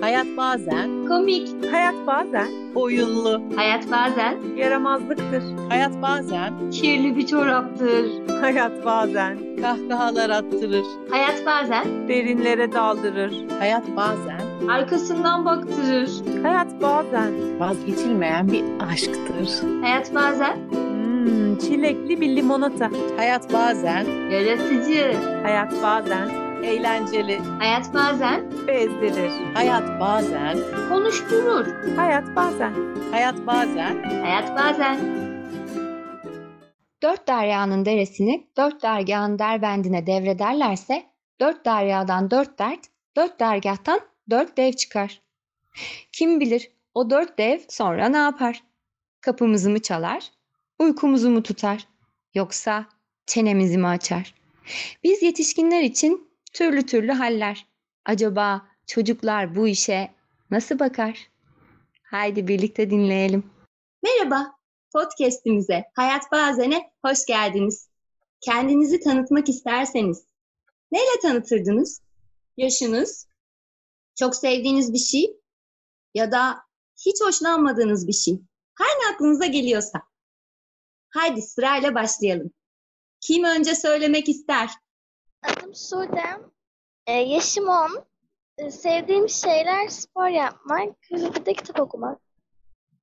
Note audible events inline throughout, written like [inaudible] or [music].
Hayat bazen komik, Hayat bazen oyunlu. hayat bazen yaramazlıktır. Hayat bazen kirli bir çoraptır. Hayat bazen kahkahalar attırır. Hayat bazen derinlere daldırır. Hayat bazen arkasından baktırır. Hayat bazen vazgeçilmeyen bir aşktır. Hayat bazen hmm, çilekli bir limonata. Hayat bazen yaratıcı. Hayat bazen eğlenceli. Hayat bazen bezdirir. Hayat bazen, konuşturur. Hayat bazen hayat bazen Hayat bazen Dört deryanın deresini dört dergahın derbendine devrederlerse dört deryadan dört dert, dört dergahtan dört dev çıkar. Kim bilir o dört dev sonra ne yapar? Kapımızı mı çalar, uykumuzu mu tutar, yoksa çenemizi mi açar? Biz yetişkinler için türlü türlü haller. Acaba çocuklar bu işe nasıl bakar? Haydi birlikte dinleyelim. Merhaba, podcast'imize Hayat Bazen'e hoş geldiniz. Kendinizi tanıtmak isterseniz neyle tanıtırdınız? Yaşınız, çok sevdiğiniz bir şey ya da hiç hoşlanmadığınız bir şey. Her ne aklınıza geliyorsa. Haydi sırayla başlayalım. Kim önce söylemek ister? Adım Sudem. Ee, yaşım 10. Ee, sevdiğim şeyler spor yapmak ve bir de kitap okumak.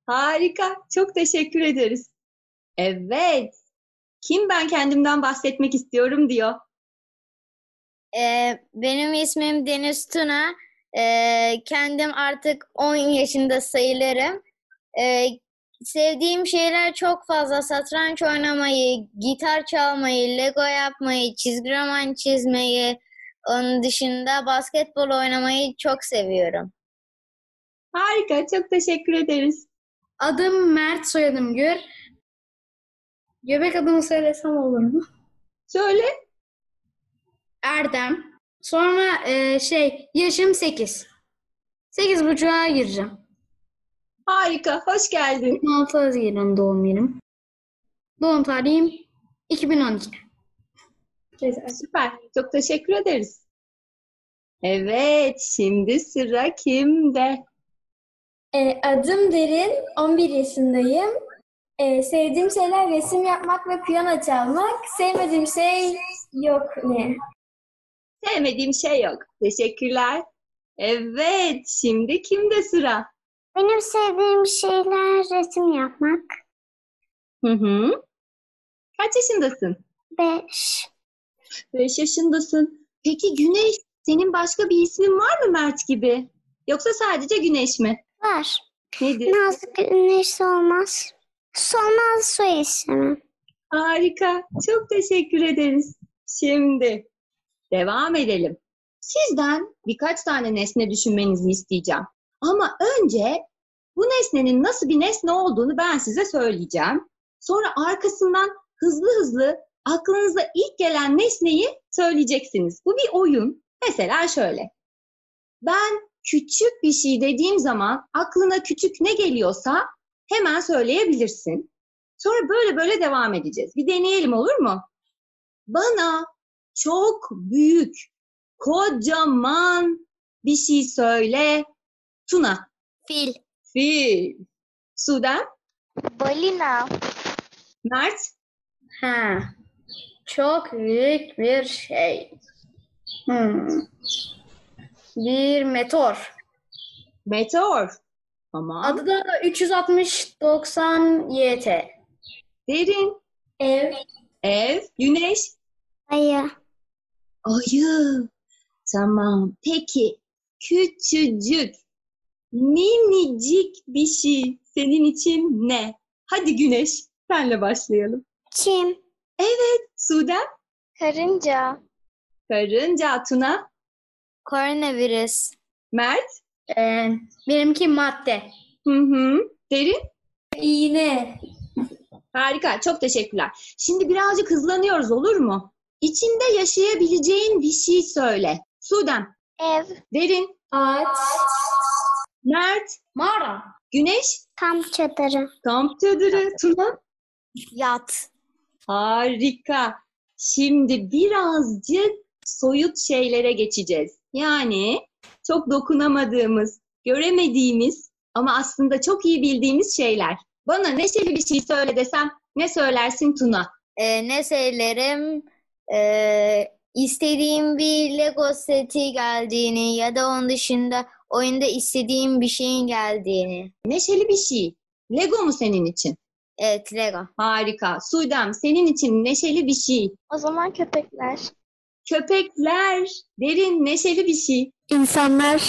Harika, çok teşekkür ederiz. Evet, kim ben kendimden bahsetmek istiyorum diyor. Ee, benim ismim Deniz Tuna. Ee, kendim artık 10 yaşında sayılırım. Ee, sevdiğim şeyler çok fazla. Satranç oynamayı, gitar çalmayı, Lego yapmayı, çizgi roman çizmeyi, onun dışında basketbol oynamayı çok seviyorum. Harika, çok teşekkür ederiz. Adım Mert, soyadım Gür. Göbek adımı söylesem olur mu? Söyle. Erdem. Sonra e, şey, yaşım 8. 8 buçuğa gireceğim. Harika, hoş geldin. 16 Haziran doğum günüm. Doğum tarihim 2012. Güzel. Süper, çok teşekkür ederiz. Evet, şimdi sıra kimde? E, adım Derin, 11 yaşındayım. E, sevdiğim şeyler resim yapmak ve piyano çalmak. Sevmediğim şey yok ne? Sevmediğim şey yok. Teşekkürler. Evet, şimdi kimde sıra? Benim sevdiğim şeyler resim yapmak. Hı hı. Kaç yaşındasın? Beş. 5 yaşındasın. Peki Güneş, senin başka bir ismin var mı Mert gibi? Yoksa sadece Güneş mi? Var. Nedir? Nazlı Güneş olmaz. Solmaz soy ismim. Harika. Çok teşekkür ederiz. Şimdi devam edelim. Sizden birkaç tane nesne düşünmenizi isteyeceğim. Ama önce bu nesnenin nasıl bir nesne olduğunu ben size söyleyeceğim. Sonra arkasından hızlı hızlı aklınıza ilk gelen nesneyi söyleyeceksiniz. Bu bir oyun. Mesela şöyle. Ben küçük bir şey dediğim zaman aklına küçük ne geliyorsa hemen söyleyebilirsin. Sonra böyle böyle devam edeceğiz. Bir deneyelim olur mu? Bana çok büyük, kocaman bir şey söyle. Tuna. Fil. Fil. Sudem. Balina. Mert. Ha. Çok büyük bir şey. Hmm. Bir meteor. Meteor. Tamam. Adı da 360 90 YT. Derin. Ev, Ev. Güneş. Ayı. Ayı. Tamam. Peki. Küçücük, minicik bir şey senin için ne? Hadi Güneş, senle başlayalım. Çim. Sudem, Karınca. karınca, Tuna, Koronavirüs. Mert, Ee, benimki madde. hı hı, Derin. iğne, Harika, çok teşekkürler. Şimdi birazcık hızlanıyoruz olur mu? İçinde yaşayabileceğin bir şey söyle. Sudem, Ev. Derin, ağaç, Mert, Mağara. Güneş, Kamp çadırı. kamp çadırı, Tuna. Yat. Harika. Şimdi birazcık soyut şeylere geçeceğiz. Yani çok dokunamadığımız, göremediğimiz ama aslında çok iyi bildiğimiz şeyler. Bana neşeli bir şey söyle desem ne söylersin Tuna? Ee, ne söylerim? Ee, istediğim bir Lego seti geldiğini ya da onun dışında oyunda istediğim bir şeyin geldiğini. Neşeli bir şey. Lego mu senin için? Evet, Lego. Harika. Suydem senin için neşeli bir şey. O zaman köpekler. Köpekler. Derin neşeli bir şey. İnsanlar.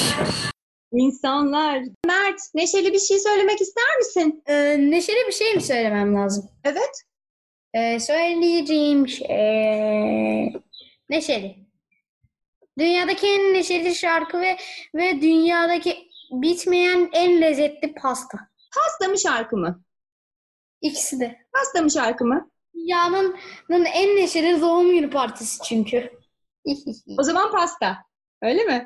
İnsanlar. Mert neşeli bir şey söylemek ister misin? Ee, neşeli bir şey mi söylemem lazım? Evet. Ee, söyleyeceğim şey neşeli. Dünyadaki en neşeli şarkı ve ve dünyadaki bitmeyen en lezzetli pasta. Pasta mı şarkı mı? İkisi de. Pasta mı şarkı mı? Dünyanın en neşeli doğum günü partisi çünkü. O zaman pasta. Öyle mi?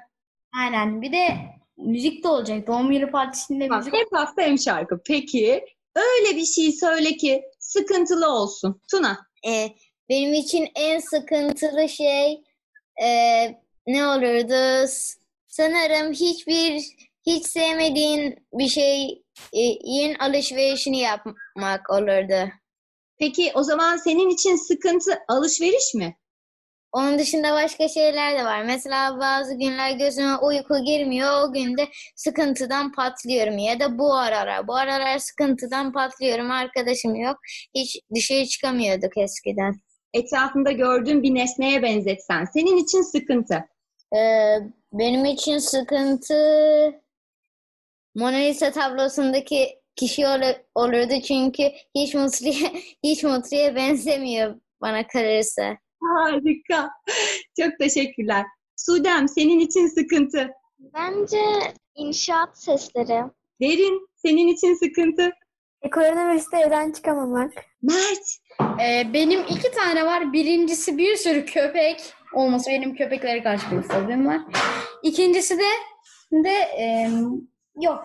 Aynen. Bir de müzik de olacak. Doğum günü partisinde Tamam, müzik. Hem pasta hem şarkı. Peki öyle bir şey söyle ki sıkıntılı olsun. Tuna. Ee, benim için en sıkıntılı şey ee, ne olurdu? Sanırım hiçbir hiç sevmediğin bir şeyin alışverişini yapmak olurdu. Peki o zaman senin için sıkıntı alışveriş mi? Onun dışında başka şeyler de var. Mesela bazı günler gözüme uyku girmiyor. O günde sıkıntıdan patlıyorum. Ya da bu aralar. Bu aralar sıkıntıdan patlıyorum. Arkadaşım yok. Hiç dışarı çıkamıyorduk eskiden. Etrafında gördüğün bir nesneye benzetsen. Senin için sıkıntı. Ee, benim için sıkıntı Mona Lisa tablosundaki kişi ol- olurdu. Çünkü hiç mutluya, [laughs] hiç mutluya benzemiyor bana kalırsa. Harika. Çok teşekkürler. Sudem senin için sıkıntı. Bence inşaat sesleri. Derin senin için sıkıntı. E, koronavirüste evden çıkamamak. Mert Ee, benim iki tane var. Birincisi bir sürü köpek olması. Benim köpeklere karşı bir fobim var. İkincisi de de em, yok.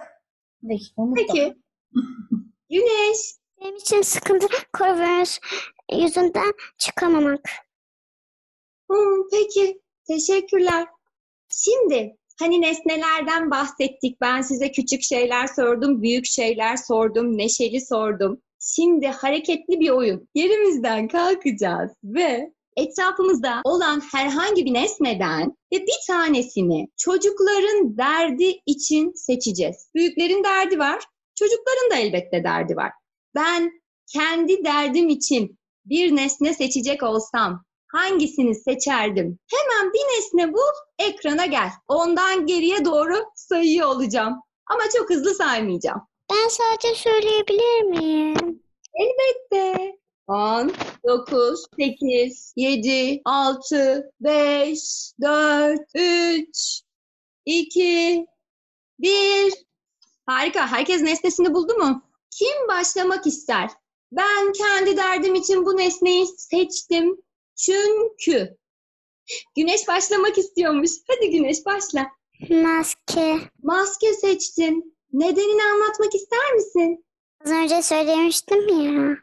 Dakika, unuttum. peki. [laughs] Güneş. Benim için sıkıntı koronavirüs yüzünden çıkamamak. Hmm, peki. Teşekkürler. Şimdi hani nesnelerden bahsettik. Ben size küçük şeyler sordum, büyük şeyler sordum, neşeli sordum. Şimdi hareketli bir oyun. Yerimizden kalkacağız ve etrafımızda olan herhangi bir nesneden ve bir tanesini çocukların derdi için seçeceğiz. Büyüklerin derdi var, çocukların da elbette derdi var. Ben kendi derdim için bir nesne seçecek olsam hangisini seçerdim? Hemen bir nesne bul, ekrana gel. Ondan geriye doğru sayıyor olacağım. Ama çok hızlı saymayacağım. Ben sadece söyleyebilir miyim? Elbette. 10, 9, 8, 7, 6, 5, 4, 3, 2, 1. Harika. Herkes nesnesini buldu mu? Kim başlamak ister? Ben kendi derdim için bu nesneyi seçtim. Çünkü. Güneş başlamak istiyormuş. Hadi Güneş başla. Maske. Maske seçtin. Nedenini anlatmak ister misin? Az önce söylemiştim ya.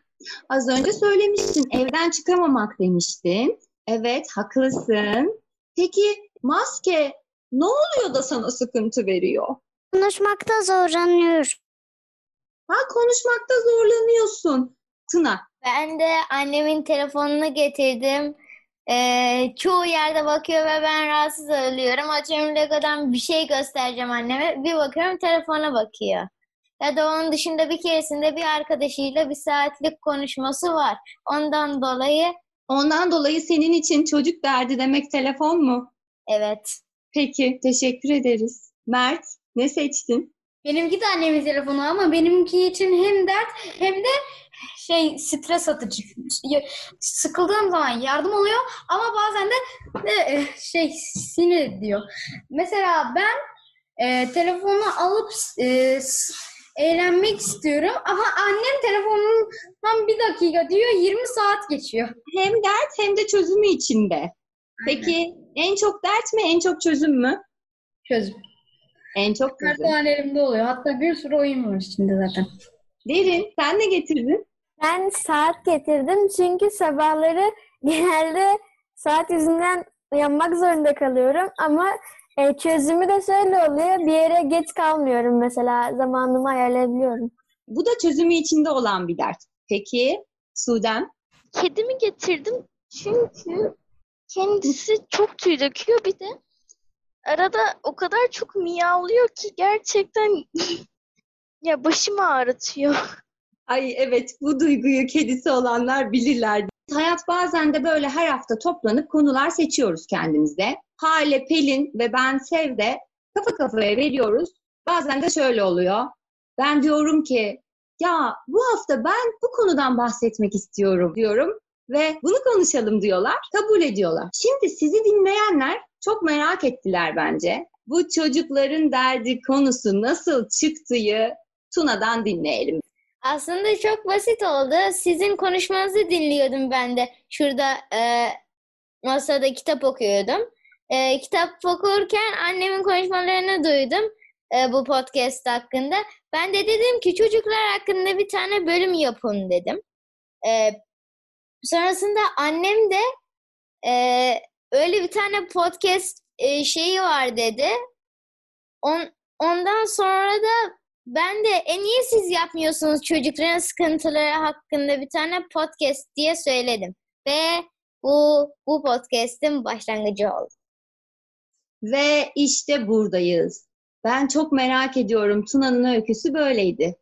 Az önce söylemiştin. Evden çıkamamak demiştin. Evet, haklısın. Peki maske ne oluyor da sana sıkıntı veriyor? Konuşmakta zorlanıyorum. Ha konuşmakta zorlanıyorsun. Tına. Ben de annemin telefonunu getirdim. Ee, çoğu yerde bakıyor ve ben rahatsız oluyorum. Açıyorum Lego'dan bir şey göstereceğim anneme. Bir bakıyorum telefona bakıyor. Ya da onun dışında bir keresinde bir arkadaşıyla bir saatlik konuşması var. Ondan dolayı Ondan dolayı senin için çocuk derdi demek telefon mu? evet. Peki, teşekkür ederiz. Mert, ne seçtin? Benimki de annemin telefonu ama benimki için hem dert hem de şey stres atıcı. Sıkıldığım zaman yardım oluyor ama bazen de, e, şey sinir ediyor. Mesela ben e, telefonu alıp e, eğlenmek istiyorum ama annem telefonundan bir dakika diyor 20 saat geçiyor. Hem dert hem de çözümü içinde. Peki en çok dert mi, en çok çözüm mü? Çözüm. En çok çözüm. zaman elimde oluyor. Hatta bir sürü oyun var içinde zaten. Derin, sen ne getirdin? Ben saat getirdim çünkü sabahları genelde saat yüzünden uyanmak zorunda kalıyorum ama E, çözümü de şöyle oluyor. Bir yere geç kalmıyorum mesela. Zamanımı ayarlayabiliyorum. Bu da çözümü içinde olan bir dert. Peki Sudem? Kedimi getirdim çünkü kendisi çok tüy döküyor bir de arada o kadar çok miyavlıyor ki gerçekten [laughs] ya başımı ağrıtıyor. Ay evet bu duyguyu kedisi olanlar bilirler. Hayat bazen de böyle her hafta toplanıp konular seçiyoruz kendimize. Hale, Pelin ve ben Sev de kafa kafaya veriyoruz. Bazen de şöyle oluyor. Ben diyorum ki ya bu hafta ben bu konudan bahsetmek istiyorum diyorum ve bunu konuşalım diyorlar. Kabul ediyorlar. Şimdi sizi dinleyenler çok merak ettiler bence. Bu çocukların derdi konusu nasıl çıktığı Tuna'dan dinleyelim. Aslında çok basit oldu. Sizin konuşmanızı dinliyordum ben de. Şurada e, masada kitap okuyordum. E, kitap okurken annemin konuşmalarını duydum e, bu podcast hakkında. Ben de dedim ki çocuklar hakkında bir tane bölüm yapın dedim. E, sonrasında annem de e, öyle bir tane podcast e, şeyi var dedi. On, ondan sonra da ben de e niye siz yapmıyorsunuz çocukların sıkıntıları hakkında bir tane podcast diye söyledim. Ve bu bu podcast'in başlangıcı oldu. Ve işte buradayız. Ben çok merak ediyorum. Tuna'nın öyküsü böyleydi.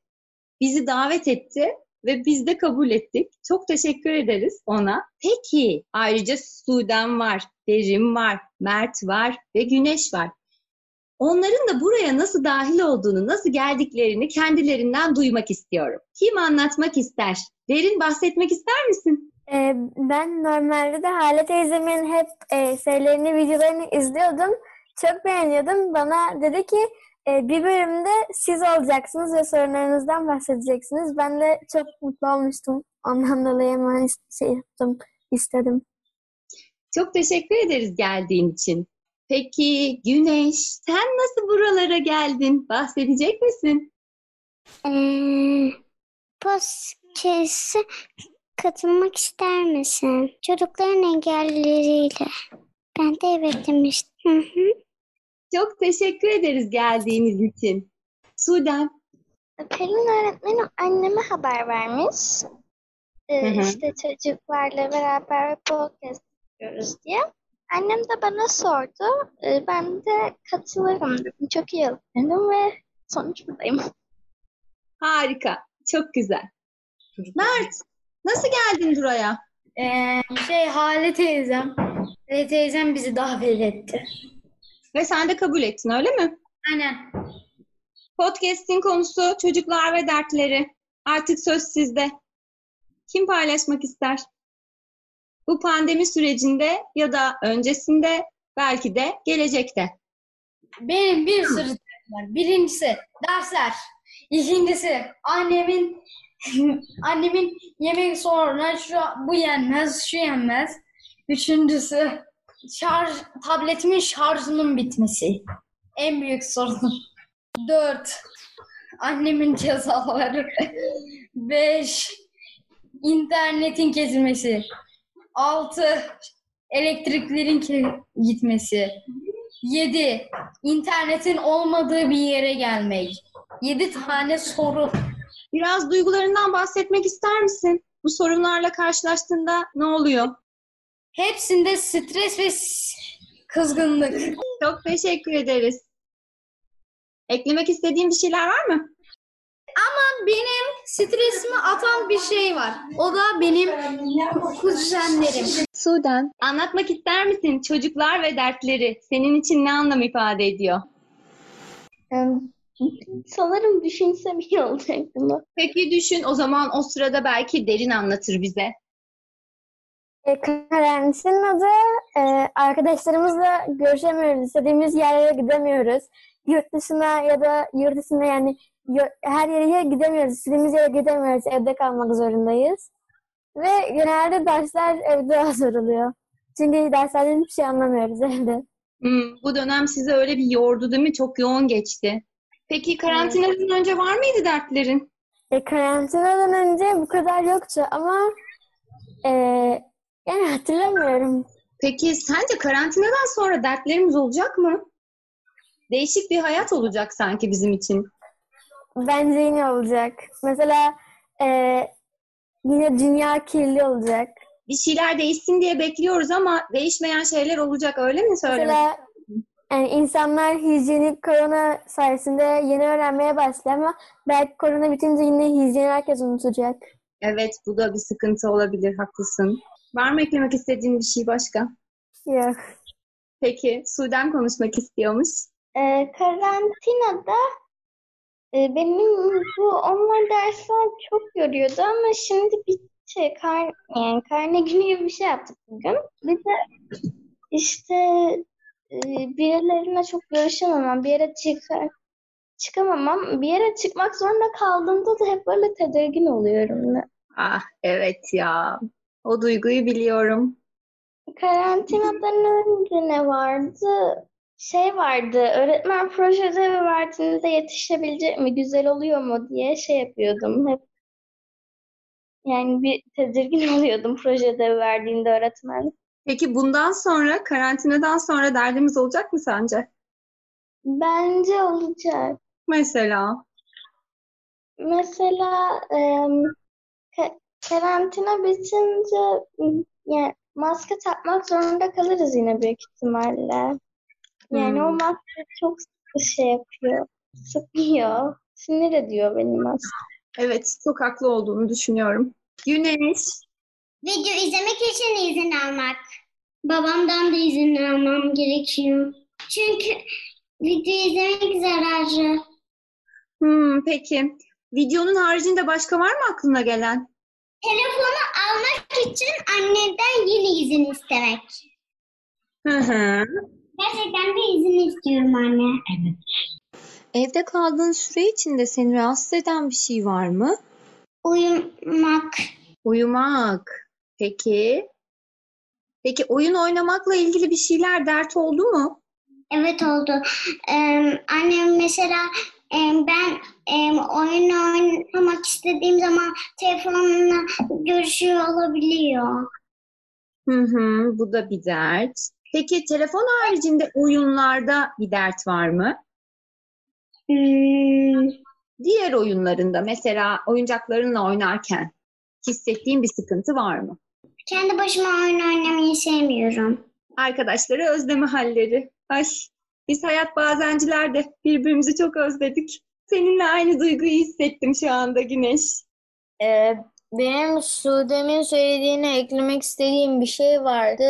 Bizi davet etti ve biz de kabul ettik. Çok teşekkür ederiz ona. Peki, ayrıca Sudan var, Derim var, Mert var ve Güneş var. Onların da buraya nasıl dahil olduğunu, nasıl geldiklerini kendilerinden duymak istiyorum. Kim anlatmak ister? Derin bahsetmek ister misin? E, ben normalde de Hale teyzemin hep e, şeylerini, videolarını izliyordum. Çok beğeniyordum. Bana dedi ki e, bir bölümde siz olacaksınız ve sorunlarınızdan bahsedeceksiniz. Ben de çok mutlu olmuştum. Ondan dolayı hemen şey yaptım, istedim. Çok teşekkür ederiz geldiğin için. Peki Güneş, sen nasıl buralara geldin? Bahsedecek misin? Ee, podcast'e katılmak ister misin? Çocukların engelleriyle. Ben de evet demiştim. Hı hı. Çok teşekkür ederiz geldiğiniz için. Sudan, Pelin öğretmenim anneme haber vermiş. Ee, Hı hı. işte çocuklarla beraber podcast yapıyoruz diye. Annem de bana sordu. Ee, ben de katılırım dedim. Çok iyi dedim ve sonuç buradayım. harika, çok güzel. Mert, nasıl geldin buraya? Ee, şey Hale teyzem. Hale teyzem bizi davet etti. Ve sen de kabul ettin, öyle mi? Aynen. Podcast'in konusu çocuklar ve dertleri. Artık söz sizde. Kim paylaşmak ister? Bu pandemi sürecinde ya da öncesinde, belki de gelecekte. Benim bir sürü var. Birincisi dersler. İkincisi annemin [laughs] annemin yemek sonra şu bu yenmez, şu yenmez. Üçüncüsü şarj tabletimin şarjının bitmesi. En büyük sorunum. Dört. Annemin cezaları. [laughs] Beş. internetin kesilmesi. Altı. Elektriklerin ke- gitmesi. 7. İnternetin olmadığı bir yere gelmek. 7 tane soru. Biraz duygularından bahsetmek ister misin? Bu sorunlarla karşılaştığında ne oluyor? Hepsinde stres ve kızgınlık. Çok teşekkür ederiz. Eklemek istediğin bir şeyler var mı? Benim stresimi atan bir şey var. O da benim kuzenlerim. Sudan. Anlatmak ister misin? Çocuklar ve dertleri senin için ne anlam ifade ediyor? Sanırım düşünsem iyi olacak bunu. Peki düşün o zaman o sırada belki derin anlatır bize. E, karantinada adı e, arkadaşlarımızla görüşemiyoruz. İstediğimiz yerlere gidemiyoruz. Yurt dışına ya da yurt dışına yani her yere gidemiyoruz. İstediğimiz yere gidemiyoruz. Evde kalmak zorundayız. Ve genelde dersler evde hazır oluyor. Çünkü derslerden hiçbir şey anlamıyoruz evde. Hmm, bu dönem size öyle bir yordu değil mi? Çok yoğun geçti. Peki karantinadan önce var mıydı dertlerin? E, karantinadan önce bu kadar yoktu ama e, yani hatırlamıyorum. Peki sence karantinadan sonra dertlerimiz olacak mı? Değişik bir hayat olacak sanki bizim için. Bence yine olacak. Mesela e, yine dünya kirli olacak. Bir şeyler değişsin diye bekliyoruz ama değişmeyen şeyler olacak öyle mi söylemek? Mesela yani insanlar hijyenik korona sayesinde yeni öğrenmeye başlıyor ama belki korona bitince yine hijyeni herkes unutacak. Evet bu da bir sıkıntı olabilir haklısın. Var mı eklemek istediğin bir şey başka? Yok. Peki Sudan konuşmak istiyormuş. Ee, karantinada benim bu online dersler çok yoruyordu ama şimdi bitti. Kar, yani karne günü gibi bir şey yaptık bugün. Bir de işte e, birilerine çok görüşememem, bir yere çıkar, çıkamamam. Bir yere çıkmak zorunda kaldığımda da hep böyle tedirgin oluyorum. Ah evet ya. O duyguyu biliyorum. Karantinadan önce ne vardı? Şey vardı, öğretmen proje ödevi verdiğinde yetişebilecek mi, güzel oluyor mu diye şey yapıyordum hep. Yani bir tedirgin [laughs] oluyordum proje ödevi verdiğinde öğretmen. Peki bundan sonra, karantinadan sonra derdimiz olacak mı sence? Bence olacak. Mesela. Mesela ka- karantina bitince yani maske takmak zorunda kalırız yine büyük ihtimalle. Yani o Hmm. maske çok sıkı şey yapıyor, sıkıyor, sinir ediyor beni maske. Evet, çok haklı olduğunu düşünüyorum. Güneş. Video izlemek için izin almak. Babamdan da izin almam gerekiyor. Çünkü video izlemek zararlı. Hmm, peki. Videonun haricinde başka var mı aklına gelen? Telefonu almak için annemden yine izin istemek. Hı hı. Gerçekten de izin istiyorum anne. Evde kaldığın süre içinde seni rahatsız eden bir şey var mı? Uyumak. Uyumak. Peki. Peki oyun oynamakla ilgili bir şeyler dert oldu mu? Evet oldu. Ee, annem mesela e, ben e, oyun oynamak istediğim zaman telefonla görüşüyor olabiliyor. Hı hı, bu da bir dert. Peki telefon haricinde oyunlarda bir dert var mı? Hmm, Diğer oyunlarında mesela oyuncaklarınla oynarken hissettiğin bir sıkıntı var mı? kendi başıma oyun oynamayı sevmiyorum. Arkadaşları özleme halleri. Ay, biz hayat bazenciler de birbirimizi çok özledik. Seninle aynı duyguyu hissettim şu anda Güneş. Ee, benim Sude'min söylediğine eklemek istediğim bir şey vardı.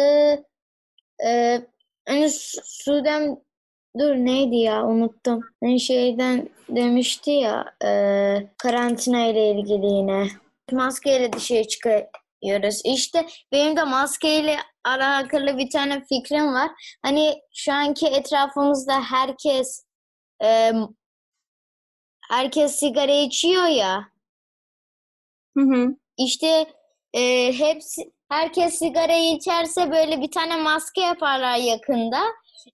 Ee, hani Su- Sudem dur neydi ya unuttum. Hani şeyden demişti ya e, karantina ile ilgili yine. Maskeyle dışarı çıkıyoruz. İşte benim de maskeyle alakalı bir tane fikrim var. Hani şu anki etrafımızda herkes e, herkes sigara içiyor ya. Hı hı. İşte e, hepsi herkes sigara içerse böyle bir tane maske yaparlar yakında.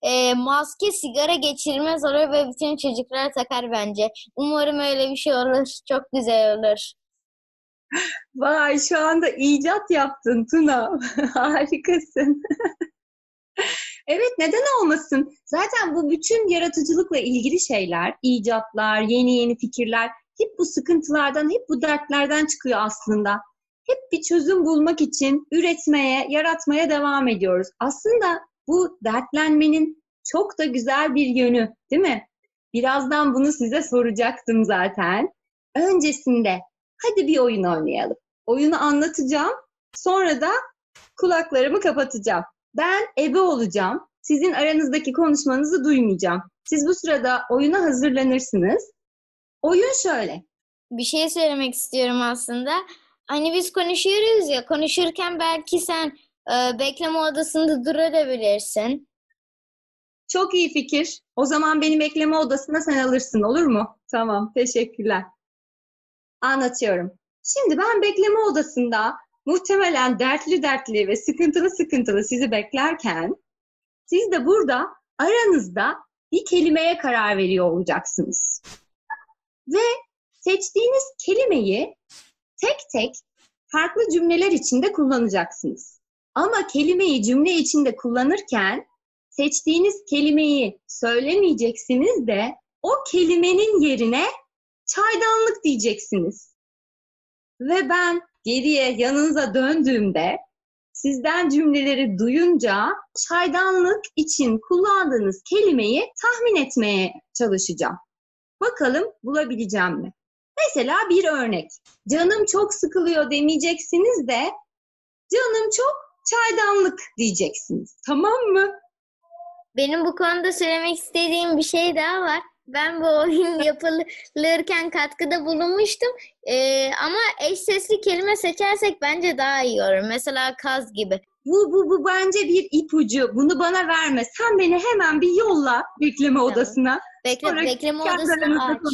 E, maske sigara geçirmez olur ve bütün çocuklar takar bence. Umarım öyle bir şey olur. Çok güzel olur. Vay şu anda icat yaptın Tuna. [laughs] Harikasın. [laughs] Evet neden olmasın? Zaten bu bütün yaratıcılıkla ilgili şeyler, icatlar, yeni yeni fikirler hep bu sıkıntılardan, hep bu dertlerden çıkıyor aslında. Hep bir çözüm bulmak için üretmeye, yaratmaya devam ediyoruz. Aslında bu dertlenmenin çok da güzel bir yönü, değil mi? Birazdan bunu size soracaktım zaten. Öncesinde hadi bir oyun oynayalım. Oyunu anlatacağım. Sonra da kulaklarımı kapatacağım. Ben ebe olacağım. Sizin aranızdaki konuşmanızı duymayacağım. Siz bu sırada oyuna hazırlanırsınız. Oyun şöyle. Bir şey söylemek istiyorum aslında. Hani biz konuşuyoruz ya, konuşurken belki sen e, bekleme odasında durabilirsin. Çok iyi fikir. O zaman beni bekleme odasına sen alırsın olur mu? Tamam, teşekkürler. Anlatıyorum. Şimdi ben bekleme odasında muhtemelen dertli dertli ve sıkıntılı sıkıntılı sizi beklerken siz de burada aranızda bir kelimeye karar veriyor olacaksınız. Ve seçtiğiniz kelimeyi tek tek farklı cümleler içinde kullanacaksınız. Ama kelimeyi cümle içinde kullanırken seçtiğiniz kelimeyi söylemeyeceksiniz de o kelimenin yerine çaydanlık diyeceksiniz. Ve ben geriye yanınıza döndüğümde sizden cümleleri duyunca çaydanlık için kullandığınız kelimeyi tahmin etmeye çalışacağım. Bakalım bulabileceğim mi? Mesela bir örnek. Canım çok sıkılıyor demeyeceksiniz de canım çok çaydanlık diyeceksiniz. Tamam mı? Benim bu konuda söylemek istediğim bir şey daha var. Ben bu oyun [laughs] yapılırken katkıda bulunmuştum. Ee, ama eş sesli kelime seçersek bence daha iyi olur. Mesela kaz gibi. Bu, bu, bu bence bir ipucu. Bunu bana verme. Sen beni hemen bir yolla bekleme odasına. Bekle, Sonra bekleme aranızda aç.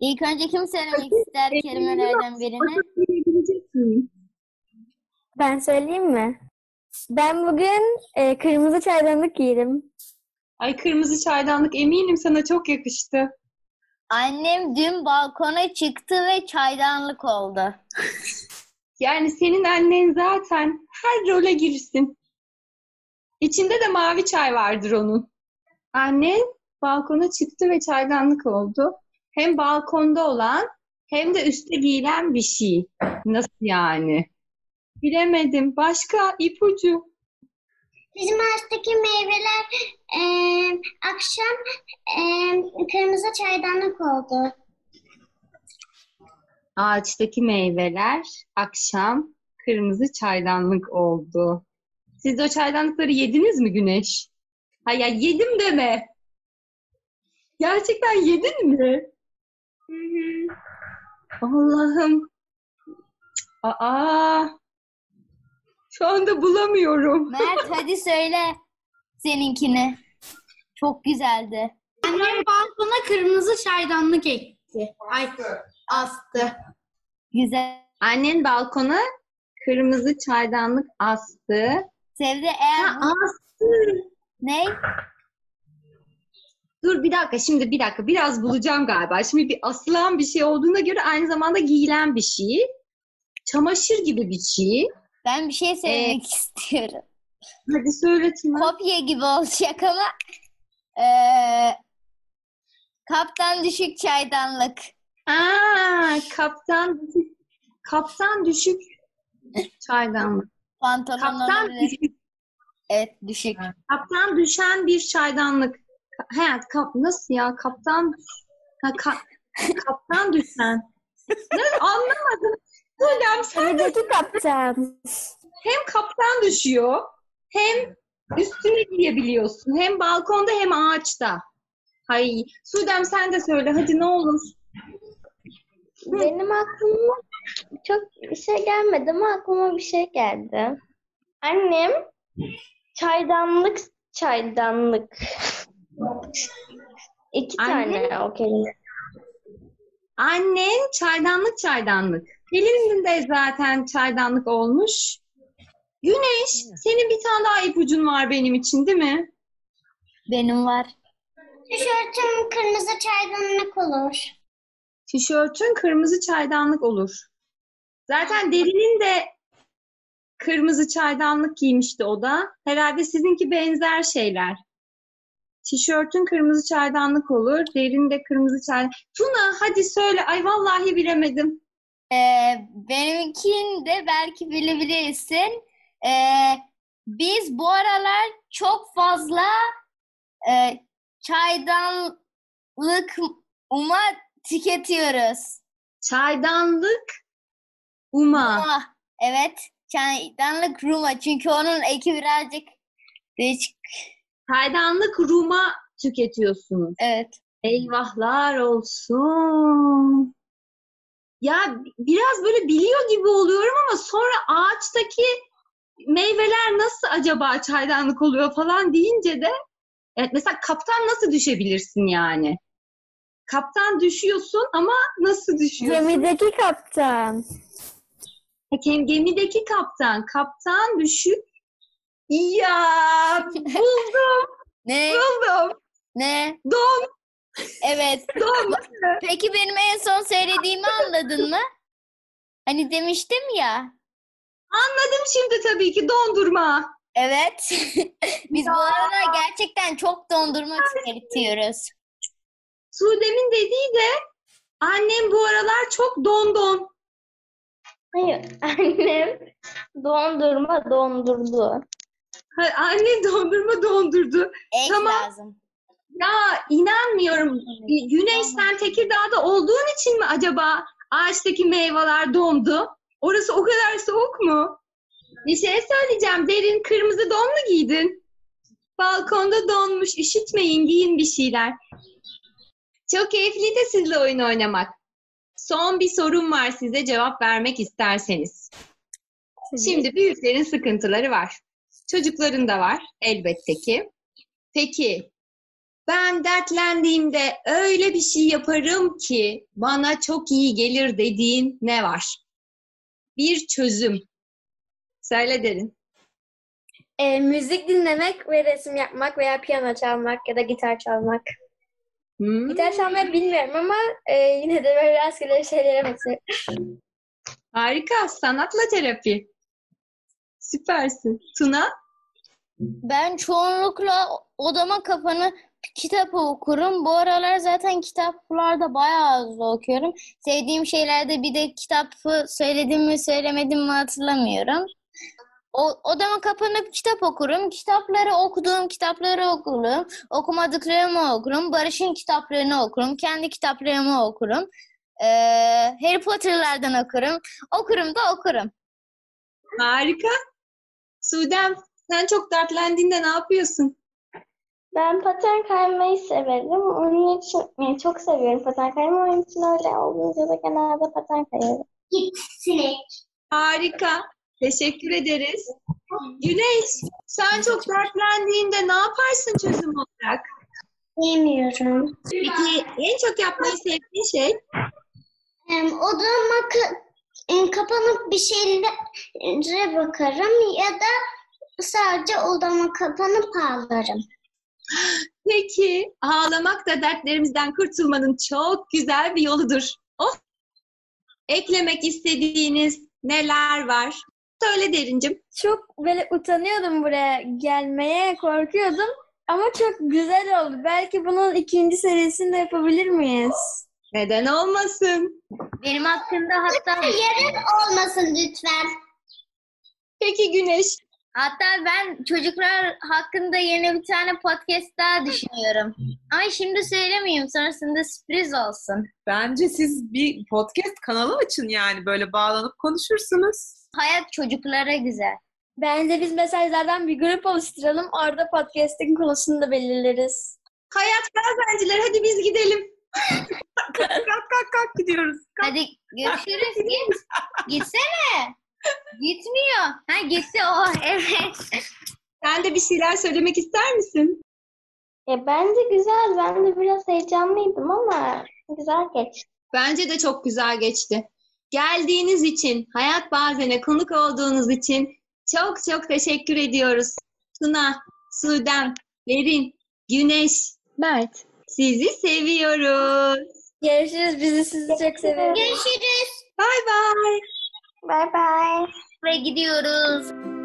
İlk önce kim söylemek ister kelimelerden birini? Ben söyleyeyim mi? Ben bugün e, kırmızı çaydanlık giydim. Ay kırmızı çaydanlık eminim sana çok yakıştı. Annem dün balkona çıktı ve çaydanlık oldu. [laughs] Yani senin annen zaten her role girsin. İçinde de mavi çay vardır onun. Annen balkona çıktı ve çaydanlık oldu. Hem balkonda olan hem de üstte giyilen bir şey. Nasıl yani? Bilemedim. Başka ipucu. Bizim ağaçtaki meyveler eee, akşam eee, kırmızı çaydanlık oldu. Ağaçtaki meyveler akşam kırmızı çaydanlık oldu. Siz de o çaydanlıkları yediniz mi Güneş? Ha ya yedim deme. Gerçekten yedin mi? Allah'ım. Aa. Şu anda bulamıyorum. Mert hadi söyle seninkini. Çok güzeldi. Annem balkona kırmızı çaydanlık ekti. Ay astı. Güzel. Annen balkona kırmızı çaydanlık astı. Sevde eğer Ha, astı. Ne? Dur bir dakika şimdi bir dakika biraz bulacağım galiba. Şimdi bir asılan bir şey olduğuna göre aynı zamanda giyilen bir şey. Çamaşır gibi bir şey. Ben bir şey söylemek istiyorum. Hadi söyle Tina. Kopya gibi olacak ama eee, kaptan düşük çaydanlık. Aa, kaptan düşük. Kaptan düşük çaydanlık. Pantolon Kaptan olabilir. düşük. Evet düşük. Kaptan düşen bir çaydanlık. He, kap nasıl ya? Kaptan ha, ka- kaptan düşen. Ne anlamadım. Hocam sen de kaptan. hem kaptan düşüyor hem üstüne giyebiliyorsun. Hem balkonda hem ağaçta. Hay, Sudem sen de söyle hadi ne olur. Benim aklıma çok bir şey gelmedi ama aklıma bir şey geldi. Annem çaydanlık çaydanlık. İki Annem- tane o kelime. Annen çaydanlık çaydanlık. Gelinin de zaten çaydanlık olmuş. Güneş, senin bir tane daha ipucun var benim için değil mi? Benim var. Tişörtüm kırmızı çaydanlık olur. Tişörtün kırmızı çaydanlık olur. Zaten derinin de kırmızı çaydanlık giymişti o da. Herhalde sizinki benzer şeyler. Tişörtün kırmızı çaydanlık olur. Derin de kırmızı çay. Tuna hadi söyle. Ay vallahi bilemedim. Ee, benimkini de belki bilebilirsin. Ee, biz bu aralar çok fazla e, çaydanlık uma tüketiyoruz. Çaydanlık uma. Uma. Evet. Çaydanlık Ruma. Çünkü onun eki birazcık değişik. Çaydanlık ruma tüketiyorsunuz. Evet. Eyvahlar olsun. Ya biraz böyle biliyor gibi oluyorum ama sonra ağaçtaki meyveler nasıl acaba çaydanlık oluyor falan deyince de Evet, mesela kaptan nasıl düşebilirsin yani? Kaptan düşüyorsun ama nasıl düşüyorsun? Gemideki kaptan. Peki, gemideki kaptan. Kaptan düşüp ya buldum [laughs] Ne? buldum. Ne? Don Evet. [laughs] don. Peki benim en son söylediğimi anladın mı? Hani demiştim ya. Anladım şimdi tabii ki dondurma. Evet. [laughs] Biz bu aralar gerçekten çok dondurma tüketiyoruz. Sudemin dediği de annem bu aralar çok don don. Hayır, annem dondurma dondurdu. Ha, Anne dondurma dondurdu. Ek Tamam. lazım. Ya inanmıyorum. Güneş sen Tekirdağ'da olduğun için mi acaba ağaçtaki meyveler dondu? Orası o kadar soğuk mu? Bir şey söyleyeceğim. Derin kırmızı don mu giydin? Balkonda donmuş. Üşütmeyin giyin bir şeyler. Çok keyifli de sizle oyun oynamak. Son bir sorum var size cevap vermek isterseniz. Şimdi büyüklerin sıkıntıları var. Çocukların da var elbette ki. Peki ben dertlendiğimde öyle bir şey yaparım ki bana çok iyi gelir dediğin ne var? Bir çözüm. Söyle derin. E, müzik dinlemek ve resim yapmak veya piyano çalmak ya da gitar çalmak. Hmm, Gitar çalmayı bilmiyorum ama e, yine de böyle rastgele şeylere basıyorum. harika. Sanatla terapi. Süpersin. Tuna? Ben çoğunlukla odama kapanıp kitap okurum. Bu aralar zaten kitaplarda bayağı hızlı okuyorum. Sevdiğim şeylerde bir de kitabı söyledim mi söylemedim mi hatırlamıyorum. O, odama kapanıp kitap okurum. Kitapları okuduğum kitapları okurum. Okumadıklarımı okurum. Barış'ın kitaplarını okurum. Kendi kitaplarımı okurum. Ee, Harry Potter'lardan okurum. Okurum da okurum. Harika. Sudem sen çok dertlendiğinde ne yapıyorsun? Ben paten kaymayı severim. Onun için yani çok seviyorum paten kaymayı. Onun için öyle olduğunca da genelde paten kayarım. Git sinek. Harika. Teşekkür ederiz. Güneş, sen çok dertlendiğinde ne yaparsın çözüm olarak? Yemiyorum. Peki en çok yapmayı sevdiğin şey? Em, Odama kapanıp bir şeylere bakarım ya da sadece odama kapanıp ağlarım. Peki ağlamak da dertlerimizden kurtulmanın çok güzel bir yoludur. Oh! Eklemek istediğiniz neler var? Söyle derincim. Çok böyle utanıyordum buraya gelmeye, korkuyordum. Ama çok güzel oldu. Belki bunun ikinci serisini de yapabilir miyiz? Neden olmasın? Benim hakkında hatta Yarın olmasın lütfen. Peki Güneş, Hatta ben çocuklar hakkında yeni bir tane podcast daha düşünüyorum. Ama şimdi söylemeyeyim sonrasında sürpriz olsun. Bence siz bir podcast kanalı açın yani böyle bağlanıp konuşursunuz. Hayat çocuklara güzel. Bence biz mesajlardan bir grup oluşturalım. Orada podcast'in konusunu da belirleriz. hayat gazenciler hadi biz gidelim. Kalk kalk kalk gidiyoruz. Hadi görüşürüz git. Gitsene. Gitmiyor. Ha gitti o evet. Sen de bir şeyler söylemek ister misin? Ya bence güzel. Ben de biraz heyecanlıydım ama güzel geçti. Bence de çok güzel geçti. Geldiğiniz için, Hayat Bazen'e konuk olduğunuz için çok çok teşekkür ediyoruz. Tuna, Sudem, Berin, Güneş, Mert. Sizi seviyoruz. Görüşürüz. Bizi sizi çok seviyoruz. Görüşürüz. Bay bay. Bye bye. Ve gidiyoruz.